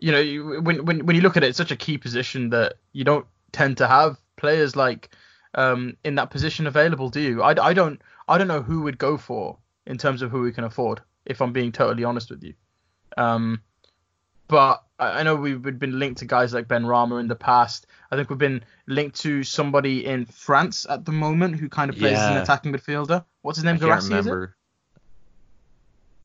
you know, you, when when when you look at it, it's such a key position that you don't tend to have players like um, in that position available, do you? I, I don't I don't know who would go for in terms of who we can afford. If I'm being totally honest with you, um, but I know we've been linked to guys like Benrahma in the past. I think we've been linked to somebody in France at the moment who kind of plays yeah. as an attacking midfielder. What's his name? I can't Garassi, it? remember.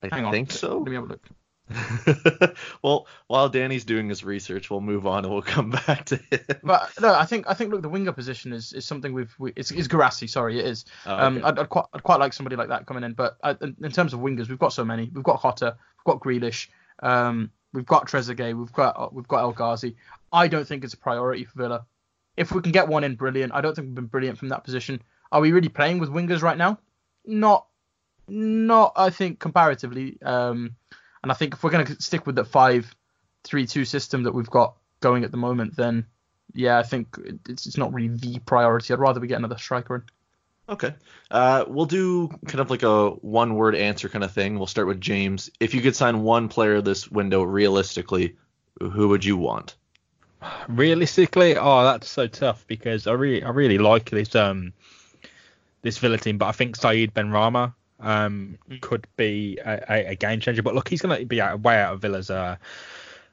I Hang on. think so. Let me have a look. <laughs> well, while Danny's doing his research, we'll move on and we'll come <laughs> back to him. But no, I think I think look, the winger position is, is something we've we, it's, it's Garassi. Sorry, it is. Oh, Um. I'd, I'd quite I'd quite like somebody like that coming in. But uh, in, in terms of wingers, we've got so many. We've got Jota, we've got Grealish, um, we've got Trezeguet, we've got we've got El Ghazi. I don't think it's a priority for Villa. If we can get one in, brilliant. I don't think we've been brilliant from that position. Are we really playing with wingers right now? Not, not. I think comparatively. Um, and I think if we're going to stick with the five-three-two system that we've got going at the moment, then yeah, I think it's, it's not really the priority. I'd rather we get another striker in. Okay. Uh, we'll do kind of like a one word answer kind of thing. We'll start with James. If you could sign one player this window realistically, who would you want? Realistically, oh, that's so tough because I really, I really like this um this Villa team, but I think Saeed Benrahma um could be a, a, a game changer. But look, he's gonna be out, way out of Villa's uh,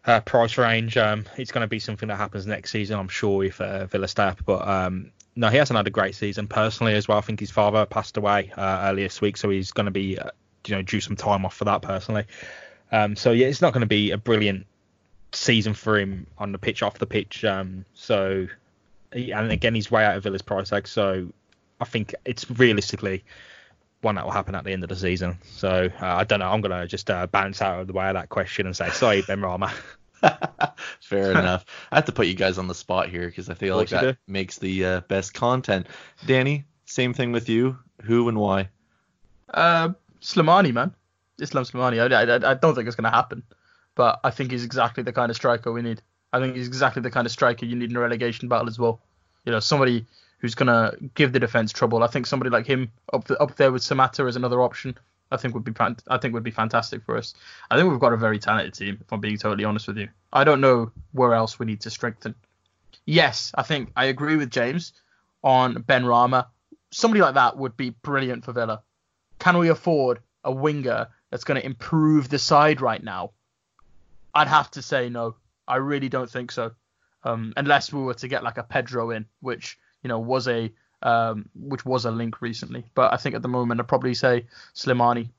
uh price range. Um, it's gonna be something that happens next season, I'm sure, if uh, Villa stay up. But um, no, he hasn't had a great season personally as well. I think his father passed away uh, earlier this week, so he's gonna be uh, you know due some time off for that personally. Um, so yeah, it's not going to be a brilliant season for him on the pitch, off the pitch. Um, so, and again, he's way out of Villa's price tag. So, I think it's realistically one that will happen at the end of the season. So, uh, I don't know. I'm gonna just uh, bounce out of the way of that question and say, sorry, Benrahma. <laughs> <laughs> Fair <laughs> enough. I have to put you guys on the spot here because I feel like that makes the uh, best content. Danny, same thing with you. Who and why? Uh, Slimani, man. Islam Slimani. I, I, I don't think it's going to happen, but I think he's exactly the kind of striker we need. I think he's exactly the kind of striker you need in a relegation battle as well. You know, somebody who's going to give the defense trouble. I think somebody like him up the, up there with Samatta is another option. I think would be I think would be fantastic for us. I think we've got a very talented team. If I'm being totally honest with you, I don't know where else we need to strengthen. Yes, I think I agree with James on Benrahma. Somebody like that would be brilliant for Villa. Can we afford a winger that's going to improve the side right now? I'd have to say no. I really don't think so. Um, unless we were to get like a Pedro in, which you know was a um, which was a link recently. But I think at the moment I'd probably say Slimani.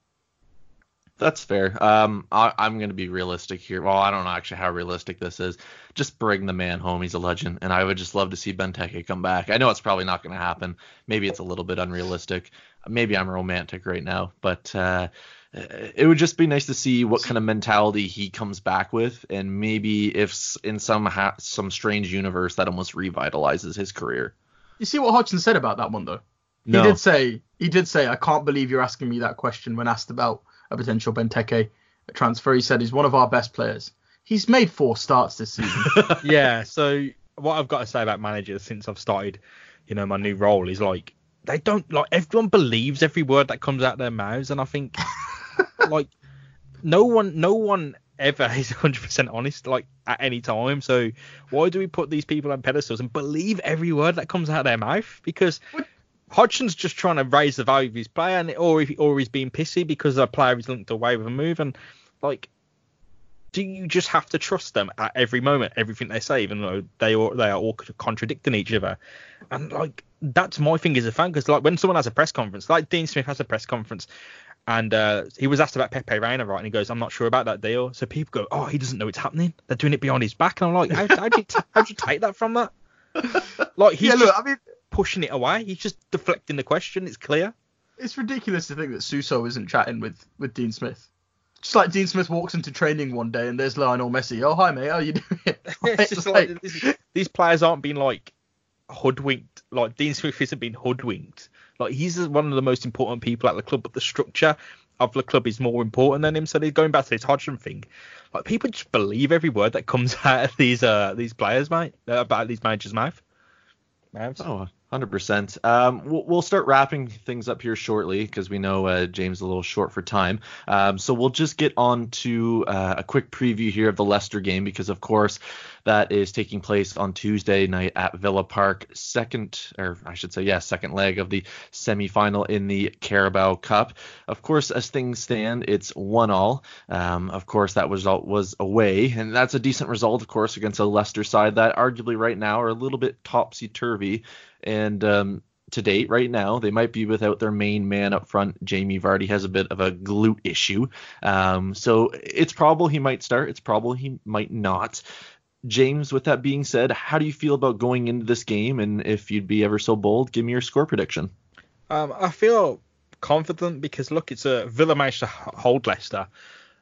That's fair. Um, I, I'm going to be realistic here. Well, I don't know actually how realistic this is. Just bring the man home. He's a legend, and I would just love to see Benteke come back. I know it's probably not going to happen. Maybe it's a little bit unrealistic. Maybe I'm romantic right now, but uh, it would just be nice to see what kind of mentality he comes back with, and maybe if in some ha- some strange universe that almost revitalizes his career. You see what Hodgson said about that one though. No. He did say he did say I can't believe you're asking me that question when asked about a potential Benteke transfer. He said he's one of our best players. He's made four starts this season. <laughs> yeah. So what I've got to say about managers since I've started, you know, my new role is like they don't like everyone believes every word that comes out of their mouths, and I think <laughs> like no one, no one ever is 100% honest like at any time. So why do we put these people on pedestals and believe every word that comes out of their mouth? Because Hodgson's just trying to raise the value of his player, and or if, or he's being pissy because a player is linked away with a move, and like do you just have to trust them at every moment, everything they say, even though they all they are all contradicting each other? And like that's my thing as a fan, because like when someone has a press conference, like Dean Smith has a press conference, and uh, he was asked about Pepe Reina, right? And he goes, "I'm not sure about that deal." So people go, "Oh, he doesn't know it's happening. They're doing it behind his back." And I'm like, "How do you t- you take that from that?" Like he's yeah, just look, I mean, pushing it away. He's just deflecting the question. It's clear. it's ridiculous to think that Suso isn't chatting with with Dean Smith. Just like Dean Smith walks into training one day and there's Lionel Messi. Oh hi mate, how you doing? <laughs> <laughs> it's just like, this- these players aren't being like hoodwinked. Like Dean Smith isn't being hoodwinked. Like he's one of the most important people at the club, but the structure of the club is more important than him. So they're going back to this Hodgson thing. Like people just believe every word that comes <laughs> out of these uh these players, mate, about these managers' mouth. Mouths. Oh, 100%. Um, we'll, we'll start wrapping things up here shortly because we know uh, James is a little short for time. Um, so we'll just get on to uh, a quick preview here of the Leicester game because, of course, that is taking place on Tuesday night at Villa Park. Second, or I should say, yeah, second leg of the semi-final in the Carabao Cup. Of course, as things stand, it's one all. Um, of course, that result was away, and that's a decent result, of course, against a Leicester side that arguably right now are a little bit topsy turvy. And um, to date right now. They might be without their main man up front. Jamie Vardy has a bit of a glute issue. Um, so it's probable he might start. It's probable he might not. James, with that being said, how do you feel about going into this game? And if you'd be ever so bold, give me your score prediction. Um, I feel confident because look, it's a Villa managed to hold Leicester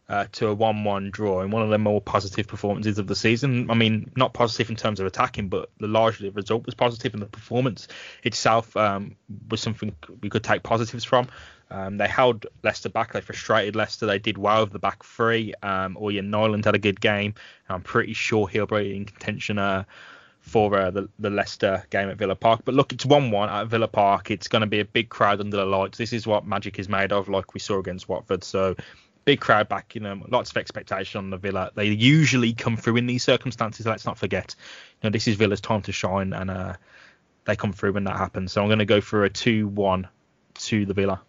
uh, to a 1-1 draw in one of the more positive performances of the season. I mean, not positive in terms of attacking, but the largely result was positive, and the performance itself um, was something we could take positives from. Um, they held Leicester back. They frustrated Leicester. They did well with the back three. Um, Ørjan Nyland had a good game. I'm pretty sure he'll be in contention uh, for uh, the, the Leicester game at Villa Park. But look, it's 1 1 at Villa Park. It's going to be a big crowd under the lights. This is what magic is made of, like we saw against Watford. So big crowd back, you know, lots of expectation on the Villa. They usually come through in these circumstances. Let's not forget, you know, this is Villa's time to shine, and uh, they come through when that happens. So I'm going to go for a two-one to the Villa.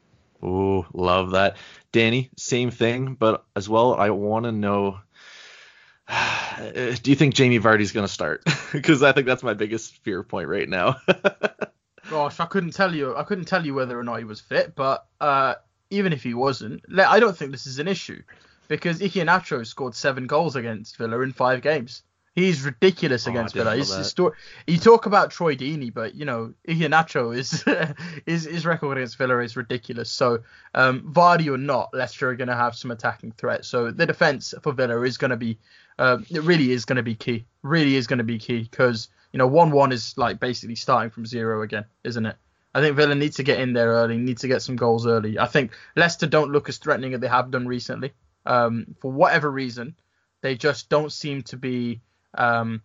Ooh, love that, Danny. Same thing, but as well, I want to know. <sighs> Do you think Jamie Vardy's going to start? <laughs> Because I think that's my biggest fear point right now. <laughs> Gosh, I couldn't tell you. I couldn't tell you whether or not he was fit, but uh, even if he wasn't, I don't think this is an issue because Iheanacho scored seven goals against Villa in five games. He's ridiculous oh, against Villa. He's, sto- you talk about Troy Deeney, but you know Iheanacho is <laughs> his his record against Villa is ridiculous. So um, Vardy or not, Leicester are going to have some attacking threat. So the defense for Villa is going to be, uh, it really is going to be key. Really is going to be key because you know one one is like basically starting from zero again, isn't it? I think Villa needs to get in there early, need to get some goals early. I think Leicester don't look as threatening as they have done recently. Um, for whatever reason, they just don't seem to be um,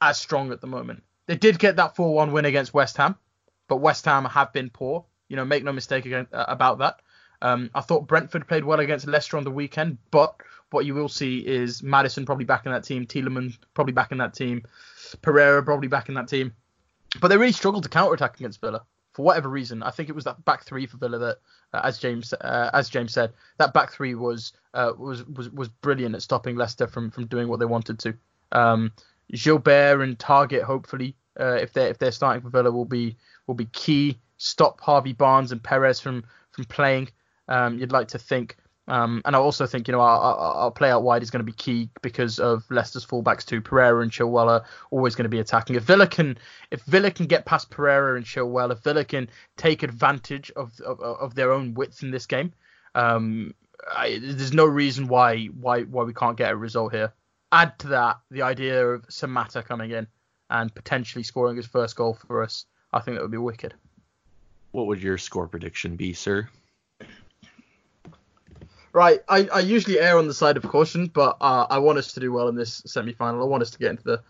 as strong at the moment. They did get that 4-1 win against West Ham, but West Ham have been poor. You know, make no mistake uh, about that. Um, I thought Brentford played well against Leicester on the weekend, but what you will see is Maddison probably back in that team, Tielemans probably back in that team, Pereira probably back in that team. But they really struggled to counter attack against Villa for whatever reason. I think it was that back three for Villa that, uh, as James uh, as James said, that back three was uh, was was was brilliant at stopping Leicester from from doing what they wanted to. Um, Guilbert and Targett, hopefully, uh, if they if they're starting for Villa, will be will be key. Stop Harvey Barnes and Perez from from playing. Um, you'd like to think. Um, and I also think, you know, our, our, our play out wide is going to be key because of Leicester's fullbacks too. Pereira and Chilwell are always going to be attacking. If Villa can, if Villa can get past Pereira and Chilwell, if Villa can take advantage of of, of their own width in this game, um, I, there's no reason why why why we can't get a result here. Add to that the idea of Samatta coming in and potentially scoring his first goal for us. I think that would be wicked. What would your score prediction be, sir? Right, I, I usually err on the side of caution, but uh, I want us to do well in this semi-final. I want us to get into the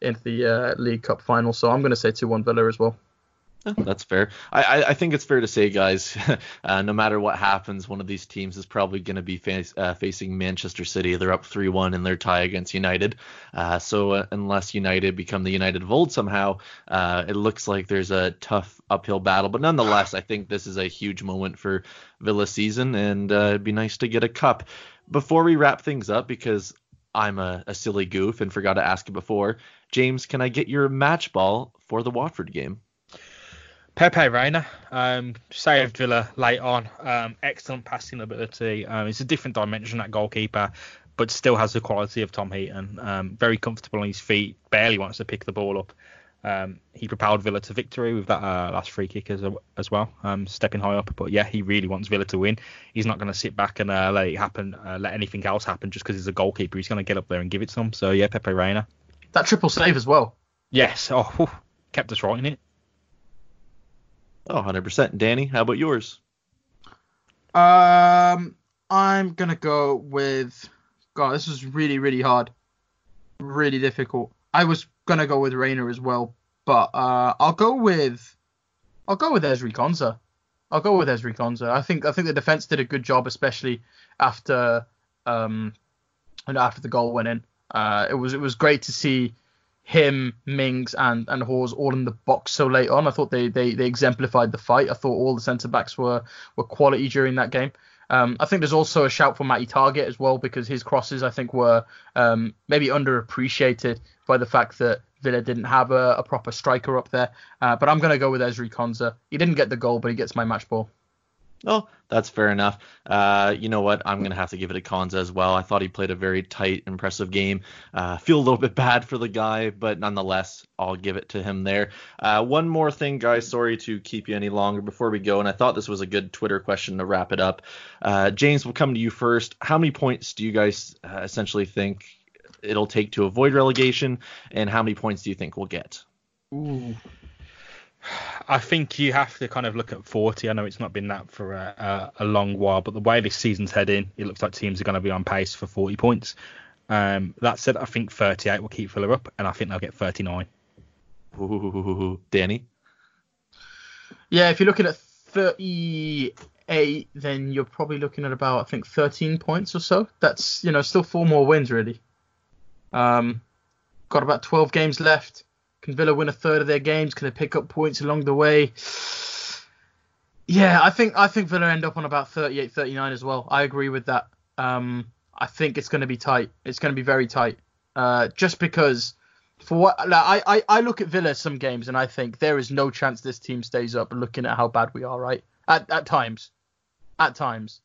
into the uh, League Cup final, so I'm going to say 2-1 Villa as well. That's fair. I, I think it's fair to say, guys, <laughs> uh, no matter what happens, one of these teams is probably going to be face, uh, facing Manchester City. They're up 3 1 in their tie against United. Uh, so, uh, unless United become the United of old somehow, uh, it looks like there's a tough uphill battle. But nonetheless, I think this is a huge moment for Villa season, and uh, it'd be nice to get a cup. Before we wrap things up, because I'm a, a silly goof and forgot to ask it before, James, can I get your match ball for the Watford game? Pepe Reina um, saved Villa late on. Um, excellent passing ability. Um, it's a different dimension that goalkeeper, but still has the quality of Tom Heaton. Um, very comfortable on his feet. Barely wants to pick the ball up. Um, he propelled Villa to victory with that uh, last free kick as, as well, um, stepping high up. But yeah, he really wants Villa to win. He's not going to sit back and uh, let it happen, uh, let anything else happen just because he's a goalkeeper. He's going to get up there and give it some. So yeah, Pepe Reina. That triple save as well. Yes. Oh, whew, kept us right in it. Oh, 100%. Danny, how about yours? Um, I'm going to go with. God, this is really, really hard. Really difficult. I was going to go with Reina as well, but uh, I'll go with. I'll go with Ezri Konsa. I'll go with Ezri Konsa. I think I think the defense did a good job, especially after um, and after the goal went in. Uh, it was it was great to see him, Mings, and and Hause all in the box so late on. I thought they they, they exemplified the fight. I thought all the centre backs were were quality during that game. Um, I think there's also a shout for Matty Targett as well because his crosses I think were um, maybe underappreciated by the fact that Villa didn't have a, a proper striker up there. Uh, but I'm going to go with Ezri Konsa. He didn't get the goal, but he gets my match ball. Oh, that's fair enough. Uh, you know what? I'm going to have to give it to Konsa as well. I thought he played a very tight, impressive game. Uh, feel a little bit bad for the guy, but nonetheless, I'll give it to him there. Uh, one more thing, guys. Sorry to keep you any longer before we go, and I thought this was a good Twitter question to wrap it up. Uh, James, we'll come to you first. How many points do you guys uh, essentially think it'll take to avoid relegation, and how many points do you think we'll get? Ooh. I think you have to kind of look at 40. I know it's not been that for a, a, a long while, but the way this season's heading, it looks like teams are going to be on pace for 40 points. Um, that said, I think 38 will keep Villa up, and I think they'll get 39. Ooh, Danny? Yeah, if you're looking at 38, then you're probably looking at about, I think, 13 points or so. That's, you know, still four more wins, really. Um, got about 12 games left. Can Villa win a third of their games? Can they pick up points along the way? Yeah, I think I think Villa end up on about 38, 39 as well. I agree with that. Um, I think it's going to be tight. It's going to be very tight. Uh, just because for what like, I, I I look at Villa some games and I think there is no chance this team stays up. Looking at how bad we are, right? At at times, at times.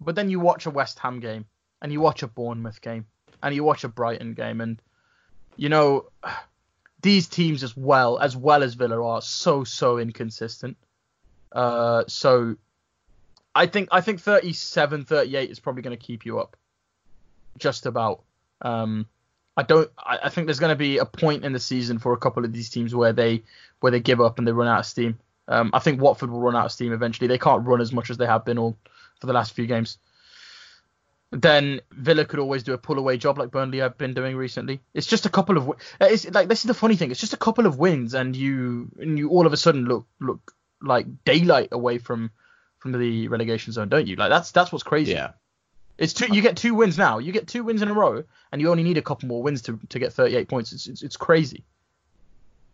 But then you watch a West Ham game and you watch a Bournemouth game and you watch a Brighton game and you know these teams as well as well as Villa are so so inconsistent. Uh, so I think I think 37 38 is probably going to keep you up just about. Um, I don't. I, I think there's going to be a point in the season for a couple of these teams where they where they give up and they run out of steam. Um, I think Watford will run out of steam eventually. They can't run as much as they have been all for the last few games then Villa could always do a pull away job like Burnley have been doing recently. It's just a couple of uh, it's like this is the funny thing. It's just a couple of wins and you and you all of a sudden look look like daylight away from from the relegation zone, don't you? Like that's that's what's crazy. Yeah. It's two. You get two wins now. You get two wins in a row, and you only need a couple more wins to, to get 38 points. It's, it's it's crazy.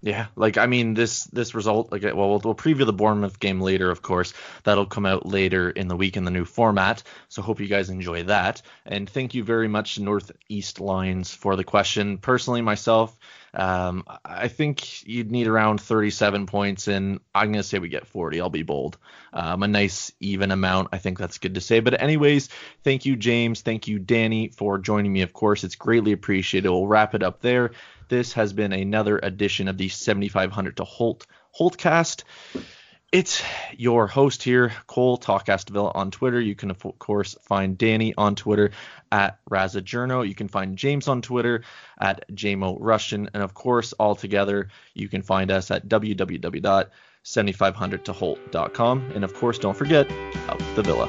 Yeah, like I mean, this this result, like well, we'll, we'll preview the Bournemouth game later, of course. That'll come out later in the week in the new format. So hope you guys enjoy that. And thank you very much, Northeast Lions, for the question. Personally, myself, um, I think you'd need around 37 points, and I'm gonna say we get 40. I'll be bold. Um, a nice even amount. I think that's good to say. But anyways, thank you, James. Thank you, Danny, for joining me. Of course, it's greatly appreciated. We'll wrap it up there. This has been another edition of the 7500 to Holt Holtcast. It's your host here, Cole Talkastville on Twitter. You can of course find Danny on Twitter at Razajourno. You can find James on Twitter at JMO Rushton, and of course, all together, you can find us at www.7500toholt.com. And of course, don't forget, up the villa.